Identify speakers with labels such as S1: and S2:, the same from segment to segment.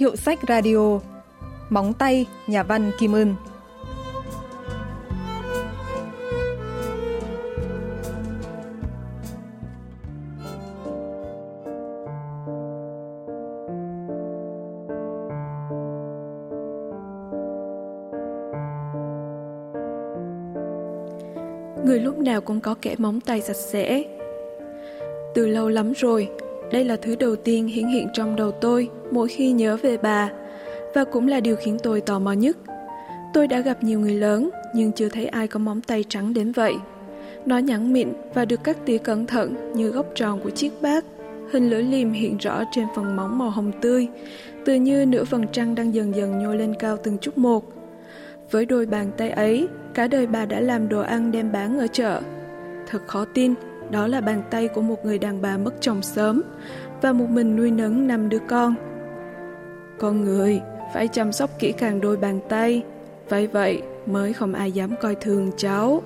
S1: Hiệu sách radio. Móng tay, nhà văn Kim Ưn.
S2: Người lúc nào cũng có kẻ móng tay sạch sẽ. Từ lâu lắm rồi đây là thứ đầu tiên hiển hiện trong đầu tôi Mỗi khi nhớ về bà Và cũng là điều khiến tôi tò mò nhất. Tôi đã gặp nhiều người lớn Nhưng chưa thấy ai có móng tay trắng đến vậy. Nó nhẵn mịn và được cắt tỉa cẩn thận Như góc tròn của chiếc bát. Hình lưỡi liềm hiện rõ trên phần móng màu hồng tươi Tự như nửa phần trăng đang dần dần nhô lên cao từng chút một. Với đôi bàn tay ấy, cả đời bà đã làm đồ ăn đem bán ở chợ. Thật khó tin, đó là bàn tay của một người đàn bà mất chồng sớm và một mình nuôi nấng năm đứa con. Con người phải chăm sóc kỹ càng đôi bàn tay, vậy vậy mới không ai dám coi thường cháu.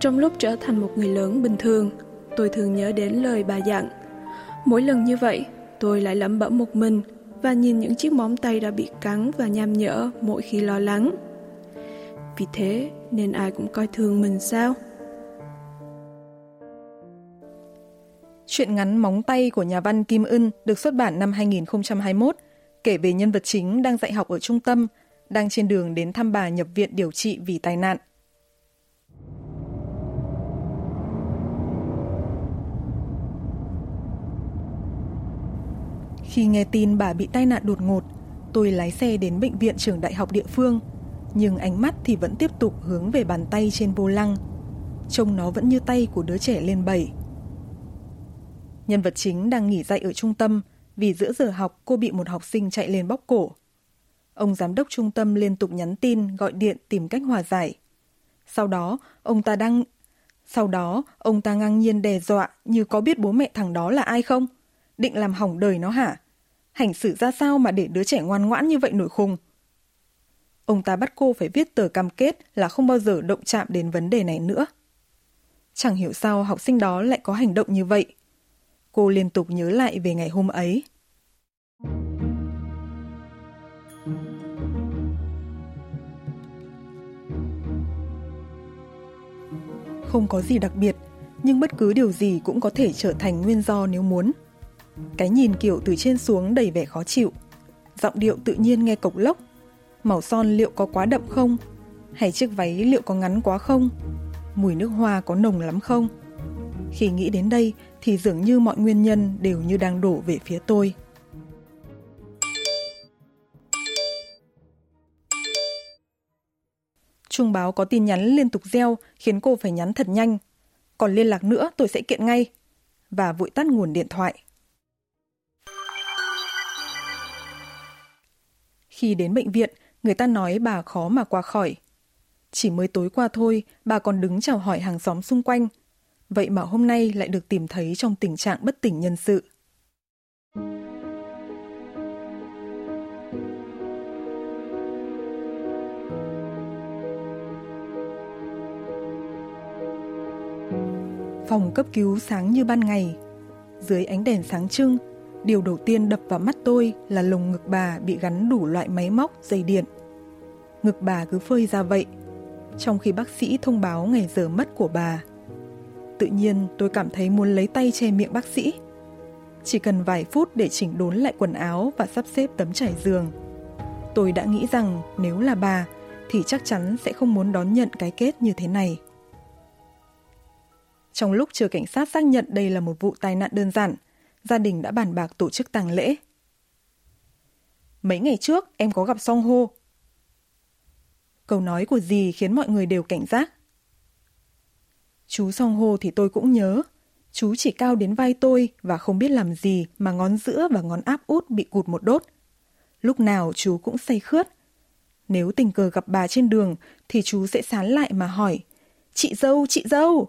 S2: Trong lúc trở thành một người lớn bình thường, tôi thường nhớ đến lời bà dặn. Mỗi lần như vậy, tôi lại lẩm bẩm một mình và nhìn những chiếc móng tay đã bị cắn và nham nhở mỗi khi lo lắng. Vì thế nên ai cũng coi thường mình sao?
S1: Chuyện ngắn Móng tay của nhà văn Kim Ân được xuất bản năm 2021, kể về nhân vật chính đang dạy học ở trung tâm, đang trên đường đến thăm bà nhập viện điều trị vì tai nạn. Khi nghe tin bà bị tai nạn đột ngột, tôi lái xe đến bệnh viện trường đại học địa phương, nhưng ánh mắt thì vẫn tiếp tục hướng về bàn tay trên vô lăng. Trông nó vẫn như tay của đứa trẻ lên bảy. Nhân vật chính đang nghỉ dạy ở trung tâm vì giữa giờ học cô bị một học sinh chạy lên bóc cổ. Ông giám đốc trung tâm liên tục nhắn tin, gọi điện tìm cách hòa giải. Sau đó, ông ta đang sau đó, ông ta ngang nhiên đe dọa như có biết bố mẹ thằng đó là ai không? Định làm hỏng đời nó hả? Hành xử ra sao mà để đứa trẻ ngoan ngoãn như vậy nổi khùng? Ông ta bắt cô phải viết tờ cam kết là không bao giờ động chạm đến vấn đề này nữa. Chẳng hiểu sao học sinh đó lại có hành động như vậy. Cô liên tục nhớ lại về ngày hôm ấy. Không có gì đặc biệt, nhưng bất cứ điều gì cũng có thể trở thành nguyên do nếu muốn. Cái nhìn kiểu từ trên xuống đầy vẻ khó chịu. Giọng điệu tự nhiên nghe cộc lốc. Màu son liệu có quá đậm không? Hay chiếc váy liệu có ngắn quá không? Mùi nước hoa có nồng lắm không? Khi nghĩ đến đây thì dường như mọi nguyên nhân đều như đang đổ về phía tôi. Trung báo có tin nhắn liên tục reo khiến cô phải nhắn thật nhanh. Còn liên lạc nữa tôi sẽ kiện ngay. Và vội tắt nguồn điện thoại. Khi đến bệnh viện, người ta nói bà khó mà qua khỏi. Chỉ mới tối qua thôi, bà còn đứng chào hỏi hàng xóm xung quanh. Vậy mà hôm nay lại được tìm thấy trong tình trạng bất tỉnh nhân sự. Phòng cấp cứu sáng như ban ngày. Dưới ánh đèn sáng trưng, Điều đầu tiên đập vào mắt tôi là lồng ngực bà bị gắn đủ loại máy móc, dây điện. Ngực bà cứ phơi ra vậy, trong khi bác sĩ thông báo ngày giờ mất của bà. Tự nhiên tôi cảm thấy muốn lấy tay che miệng bác sĩ. Chỉ cần vài phút để chỉnh đốn lại quần áo và sắp xếp tấm trải giường. Tôi đã nghĩ rằng nếu là bà thì chắc chắn sẽ không muốn đón nhận cái kết như thế này. Trong lúc chờ cảnh sát xác nhận đây là một vụ tai nạn đơn giản, gia đình đã bàn bạc tổ chức tang lễ. Mấy ngày trước em có gặp Song Hô. Câu nói của dì khiến mọi người đều cảnh giác. Chú Song Hô thì tôi cũng nhớ. Chú chỉ cao đến vai tôi và không biết làm gì mà ngón giữa và ngón áp út bị cụt một đốt. Lúc nào chú cũng say khướt. Nếu tình cờ gặp bà trên đường thì chú sẽ sán lại mà hỏi Chị dâu, chị dâu!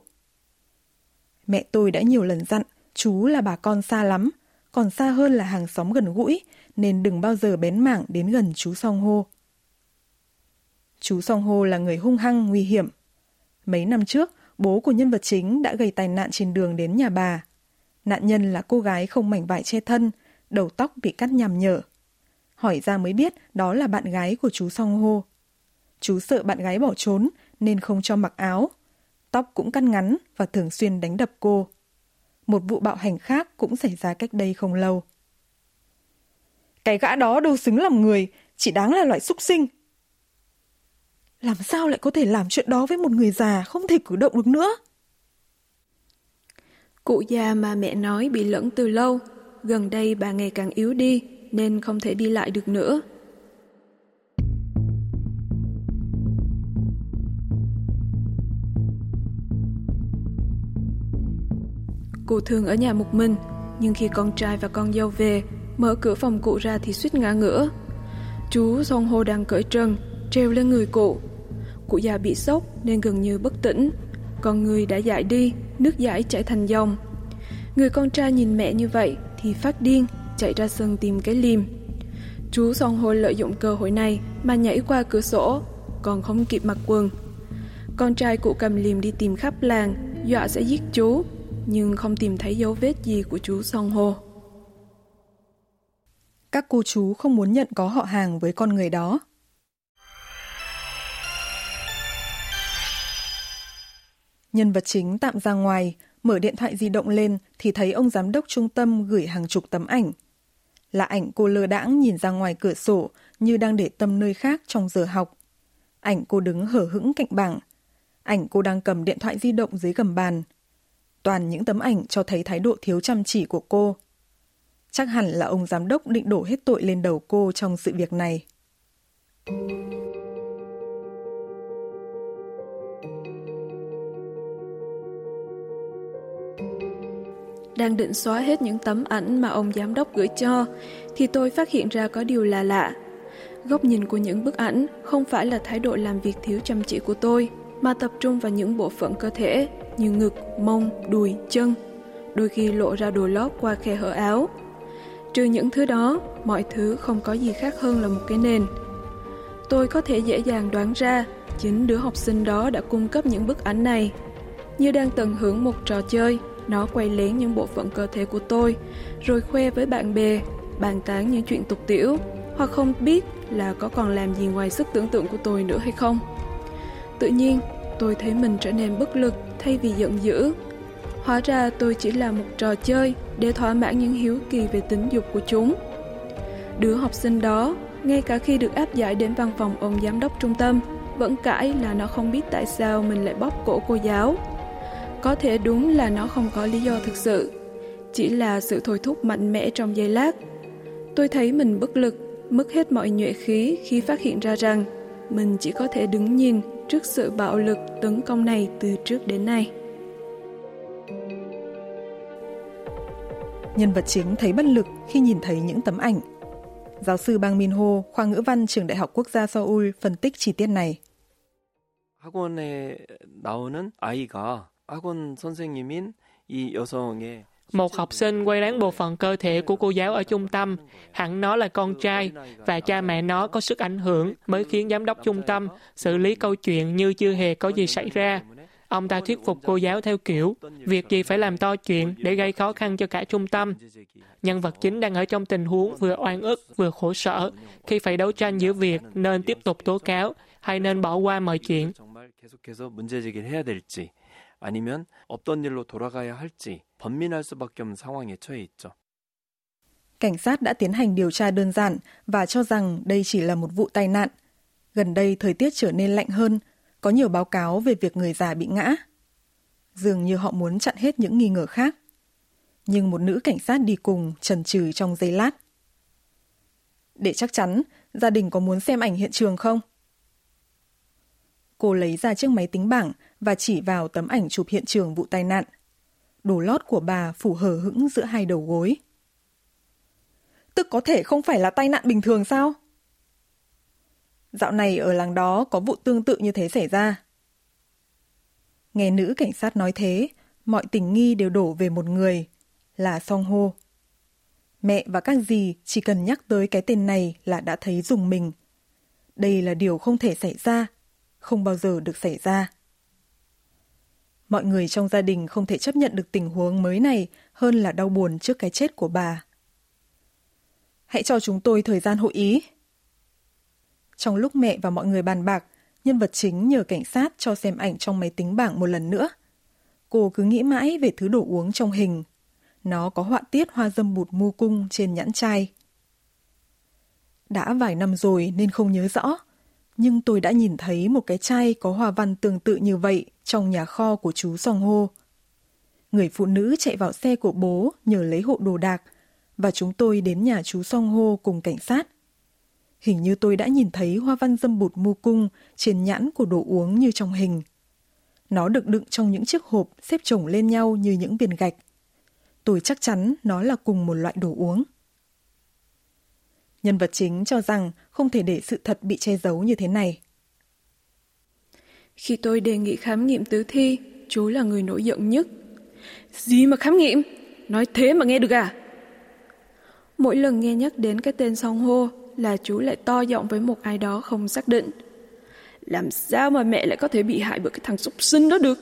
S1: Mẹ tôi đã nhiều lần dặn Chú là bà con xa lắm, còn xa hơn là hàng xóm gần gũi, nên đừng bao giờ bén mảng đến gần chú Song Hô. Chú Song Hô là người hung hăng, nguy hiểm. Mấy năm trước, bố của nhân vật chính đã gây tai nạn trên đường đến nhà bà. Nạn nhân là cô gái không mảnh vải che thân, đầu tóc bị cắt nhằm nhở, hỏi ra mới biết đó là bạn gái của chú Song Hô. Chú sợ bạn gái bỏ trốn nên không cho mặc áo. Tóc cũng cắt ngắn và thường xuyên đánh đập cô. Một vụ bạo hành khác cũng xảy ra cách đây không lâu. Cái gã đó đâu xứng làm người, chỉ đáng là loại súc sinh. Làm sao lại có thể làm chuyện đó với một người già không thể cử động được nữa?
S2: Cụ già mà mẹ nói bị lẫn từ lâu, gần đây bà ngày càng yếu đi nên không thể đi lại được nữa. Cụ thường ở nhà một mình, nhưng khi con trai và con dâu về, mở cửa phòng cụ ra thì suýt ngã ngửa. Chú Song Hô đang cởi trần, treo lên người cụ. Cụ già bị sốc nên gần như bất tỉnh. Con người đã dại đi, nước giải chảy thành dòng. Người con trai nhìn mẹ như vậy thì phát điên, chạy ra sân tìm cái liềm. Chú Song Hô lợi dụng cơ hội này mà nhảy qua cửa sổ, còn không kịp mặc quần. Con trai cụ cầm liềm đi tìm khắp làng, dọa sẽ giết chú, nhưng không tìm thấy dấu vết gì của chú Song Hô.
S1: Các cô chú không muốn nhận có họ hàng với con người đó. Nhân vật chính tạm ra ngoài, mở điện thoại di động lên thì thấy ông giám đốc trung tâm gửi hàng chục tấm ảnh. Là ảnh cô lơ đãng nhìn ra ngoài cửa sổ như đang để tâm nơi khác trong giờ học. Ảnh cô đứng hở hững cạnh bảng. Ảnh cô đang cầm điện thoại di động dưới gầm bàn. Toàn những tấm ảnh cho thấy thái độ thiếu chăm chỉ của cô. Chắc hẳn là ông giám đốc định đổ hết tội lên đầu cô trong sự việc này.
S2: Đang định xóa hết những tấm ảnh mà ông giám đốc gửi cho, thì tôi phát hiện ra có điều là lạ. Góc nhìn của những bức ảnh không phải là thái độ làm việc thiếu chăm chỉ của tôi, mà tập trung vào những bộ phận cơ thể như ngực, mông, đùi, chân, đôi khi lộ ra đồ lót qua khe hở áo. Trừ những thứ đó, mọi thứ không có gì khác hơn là một cái nền. Tôi có thể dễ dàng đoán ra chính đứa học sinh đó đã cung cấp những bức ảnh này. Như đang tận hưởng một trò chơi, nó quay lén những bộ phận cơ thể của tôi, rồi khoe với bạn bè, bàn tán những chuyện tục tiểu, hoặc không biết là có còn làm gì ngoài sức tưởng tượng của tôi nữa hay không. Tự nhiên, tôi thấy mình trở nên bất lực thay vì giận dữ. Hóa ra tôi chỉ là một trò chơi để thỏa mãn những hiếu kỳ về tính dục của chúng. Đứa học sinh đó, ngay cả khi được áp giải đến văn phòng ông giám đốc trung tâm, vẫn cãi là nó không biết tại sao mình lại bóp cổ cô giáo Có thể đúng là nó không có lý do thực sự, chỉ là sự thôi thúc mạnh mẽ trong giây lát. Tôi thấy mình bất lực, mất hết mọi nhuệ khí khi phát hiện ra rằng mình chỉ có thể đứng nhìn trước sự bạo lực tấn công này từ trước đến nay.
S1: Nhân vật chính thấy bất lực khi nhìn thấy những tấm ảnh. Giáo sư Bang Min Ho, khoa ngữ văn trường Đại học Quốc gia Seoul phân tích chi tiết này.
S3: 학원에 나오는 아이가
S4: một học sinh quay lén bộ phận cơ thể của cô giáo ở trung tâm, hẳn nó là con trai và cha mẹ nó có sức ảnh hưởng mới khiến giám đốc trung tâm xử lý câu chuyện như chưa hề có gì xảy ra. Ông ta thuyết phục cô giáo theo kiểu, việc gì phải làm to chuyện để gây khó khăn cho cả trung tâm. Nhân vật chính đang ở trong tình huống vừa oan ức vừa khổ sở khi phải đấu tranh giữa việc nên tiếp tục tố cáo hay nên bỏ qua mọi chuyện.
S3: 아니면 없던 일로 돌아가야 할지 번민할 수밖에 없는 상황에 처해 있죠.
S1: Cảnh sát đã tiến hành điều tra đơn giản và cho rằng đây chỉ là một vụ tai nạn. Gần đây thời tiết trở nên lạnh hơn, có nhiều báo cáo về việc người già bị ngã. Dường như họ muốn chặn hết những nghi ngờ khác. Nhưng một nữ cảnh sát đi cùng trần trừ trong giây lát. Để chắc chắn, gia đình có muốn xem ảnh hiện trường không? Cô lấy ra chiếc máy tính bảng và chỉ vào tấm ảnh chụp hiện trường vụ tai nạn. Đồ lót của bà phủ hờ hững giữa hai đầu gối. Tức có thể không phải là tai nạn bình thường sao? Dạo này ở làng đó có vụ tương tự như thế xảy ra. Nghe nữ cảnh sát nói thế, mọi tình nghi đều đổ về một người, là Song Ho. Mẹ và các dì chỉ cần nhắc tới cái tên này là đã thấy dùng mình. Đây là điều không thể xảy ra, không bao giờ được xảy ra. Mọi người trong gia đình không thể chấp nhận được tình huống mới này hơn là đau buồn trước cái chết của bà. hãy cho chúng tôi thời gian hội ý. Trong lúc mẹ và mọi người bàn bạc, nhân vật chính nhờ cảnh sát cho xem ảnh trong máy tính bảng một lần nữa. Cô cứ nghĩ mãi về thứ đồ uống trong hình. Nó có họa tiết hoa dâm bụt mu cung trên nhãn chai. Đã vài năm rồi nên không nhớ rõ, nhưng tôi đã nhìn thấy một cái chai có hoa văn tương tự như vậy trong nhà kho của chú Song Hô. Người phụ nữ chạy vào xe của bố nhờ lấy hộ đồ đạc, và chúng tôi đến nhà chú Song Hô cùng cảnh sát. Hình như tôi đã nhìn thấy hoa văn dâm bụt mu cung trên nhãn của đồ uống như trong hình. Nó được đựng trong những chiếc hộp xếp chồng lên nhau như những viên gạch. Tôi chắc chắn nó là cùng một loại đồ uống. Nhân vật chính cho rằng không thể để sự thật bị che giấu như thế này.
S2: Khi tôi đề nghị khám nghiệm tử thi, chú là người nổi giận nhất. Gì mà khám nghiệm? Nói thế mà nghe được à? Mỗi lần nghe nhắc đến cái tên song hô là chú lại to giọng với một ai đó không xác định. Làm sao mà mẹ lại có thể bị hại bởi cái thằng súc sinh đó được?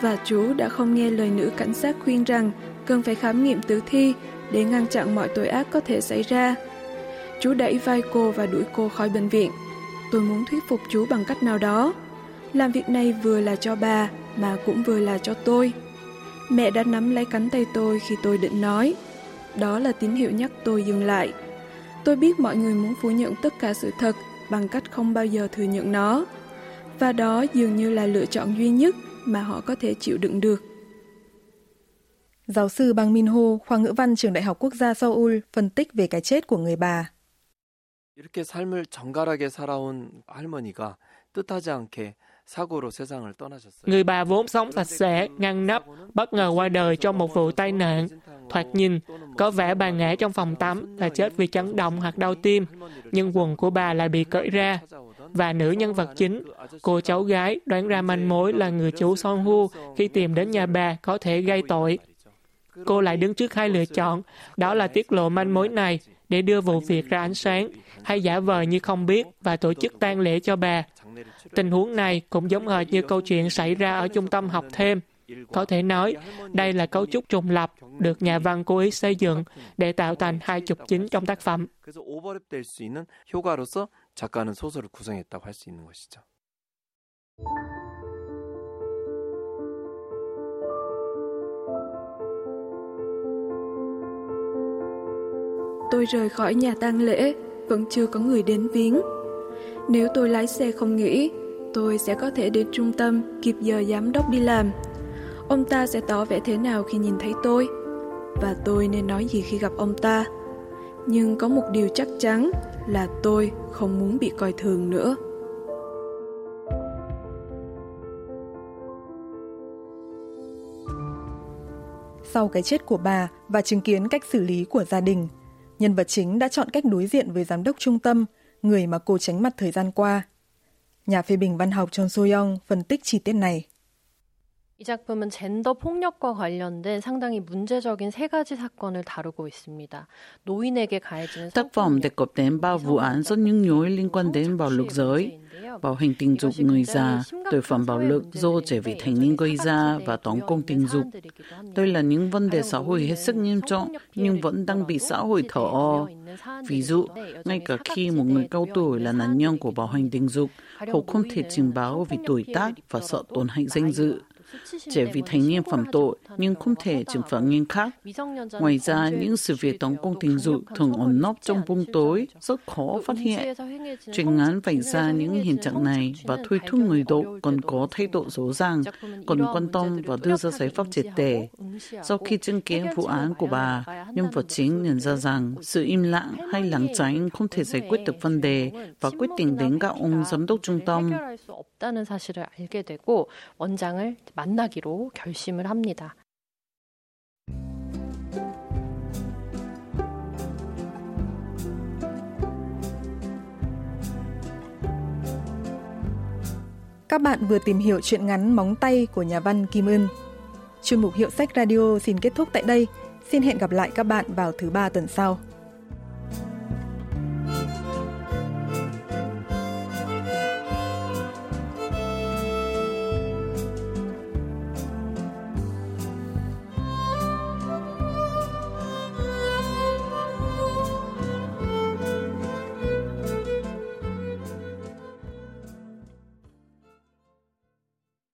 S2: Và chú đã không nghe lời nữ cảnh sát khuyên rằng cần phải khám nghiệm tử thi để ngăn chặn mọi tội ác có thể xảy ra. Chú đẩy vai cô và đuổi cô khỏi bệnh viện. Tôi muốn thuyết phục chú bằng cách nào đó. Làm việc này vừa là cho bà, mà cũng vừa là cho tôi. Mẹ đã nắm lấy cánh tay tôi khi tôi định nói. Đó là tín hiệu nhắc tôi dừng lại. Tôi biết mọi người muốn phủ nhận tất cả sự thật bằng cách không bao giờ thừa nhận nó. Và đó dường như là lựa chọn duy nhất mà họ có thể chịu đựng được.
S1: Giáo sư Bang Min Ho, khoa ngữ văn trường Đại học Quốc gia Seoul phân tích về cái chết của người bà.
S3: 이렇게 삶을 정갈하게 살아온 할머니가 뜻하지 않게
S4: Người bà vốn sống sạch sẽ, ngăn nắp, bất ngờ qua đời trong một vụ tai nạn. Thoạt nhìn, có vẻ bà ngã trong phòng tắm là chết vì chấn động hoặc đau tim, nhưng quần của bà lại bị cởi ra. Và nữ nhân vật chính, cô cháu gái đoán ra manh mối là người chủ Son Hu khi tìm đến nhà bà có thể gây tội. Cô lại đứng trước hai lựa chọn, đó là tiết lộ manh mối này để đưa vụ việc ra ánh sáng, hay giả vờ như không biết và tổ chức tang lễ cho bà. Tình huống này cũng giống hệt như câu chuyện xảy ra ở trung tâm học thêm. Có thể nói, đây là cấu trúc trùng lập được nhà văn cố ý xây dựng để tạo thành hai trục chính trong tác phẩm. 작가는 소설을 구성했다고 할 수 있는 것이죠.
S2: Tôi rời khỏi nhà tang lễ, vẫn chưa có người đến viếng. Nếu tôi lái xe không nghỉ, tôi sẽ có thể đến trung tâm kịp giờ giám đốc đi làm. Ông ta sẽ tỏ vẻ thế nào khi nhìn thấy tôi? Và tôi nên nói gì khi gặp ông ta? Nhưng có một điều chắc chắn là tôi không muốn bị coi thường nữa.
S1: Sau cái chết của bà và chứng kiến cách xử lý của gia đình, nhân vật chính đã chọn cách đối diện với giám đốc trung tâm, người mà cô tránh mặt thời gian qua. Nhà phê bình văn học Chon So-young phân tích chi tiết này.
S5: 이 작품은 젠더 폭력과 관련된 상당히 문제적인 세 가지 사건을 다루고 있습니다. 노인에게 가해지는
S6: Tác phẩm đề cập đến ba vụ án rất nhức nhối liên quan đến bạo lực giới, bạo hành tình dục người già, tội phạm bạo lực do trẻ vị thành niên gây ra và tống công tình dục. Đây là những vấn đề xã hội hết sức nghiêm trọng nhưng vẫn đang bị xã hội thở o. Ví dụ, ngay cả khi một người cao tuổi là nạn nhân của bạo hành tình dục, họ không thể trình báo vì tuổi tác và sợ tổn hại danh dự trẻ vị thành niên phạm tội nhưng không thể trừng phạt nghiêm khắc. Ngoài ra, những sự việc tấn công tình dục thường ẩn nấp trong bóng tối, rất khó phát hiện. Chuyên án vạch ra những hiện trạng này và thôi thúc người độ còn có thay độ rõ ràng, còn quan tâm và đưa ra giải pháp triệt để. Sau khi chứng kiến vụ án của bà, nhân vật chính nhận ra rằng sự im lặng hay lảng tránh không thể giải quyết được vấn đề và quyết định đến gặp ông giám đốc trung tâm.
S1: Các bạn vừa tìm hiểu chuyện ngắn Móng tay của nhà văn Kim Ưn. Chuyên mục Hiệu sách Radio xin kết thúc tại đây. Xin hẹn gặp lại các bạn vào thứ ba tuần sau.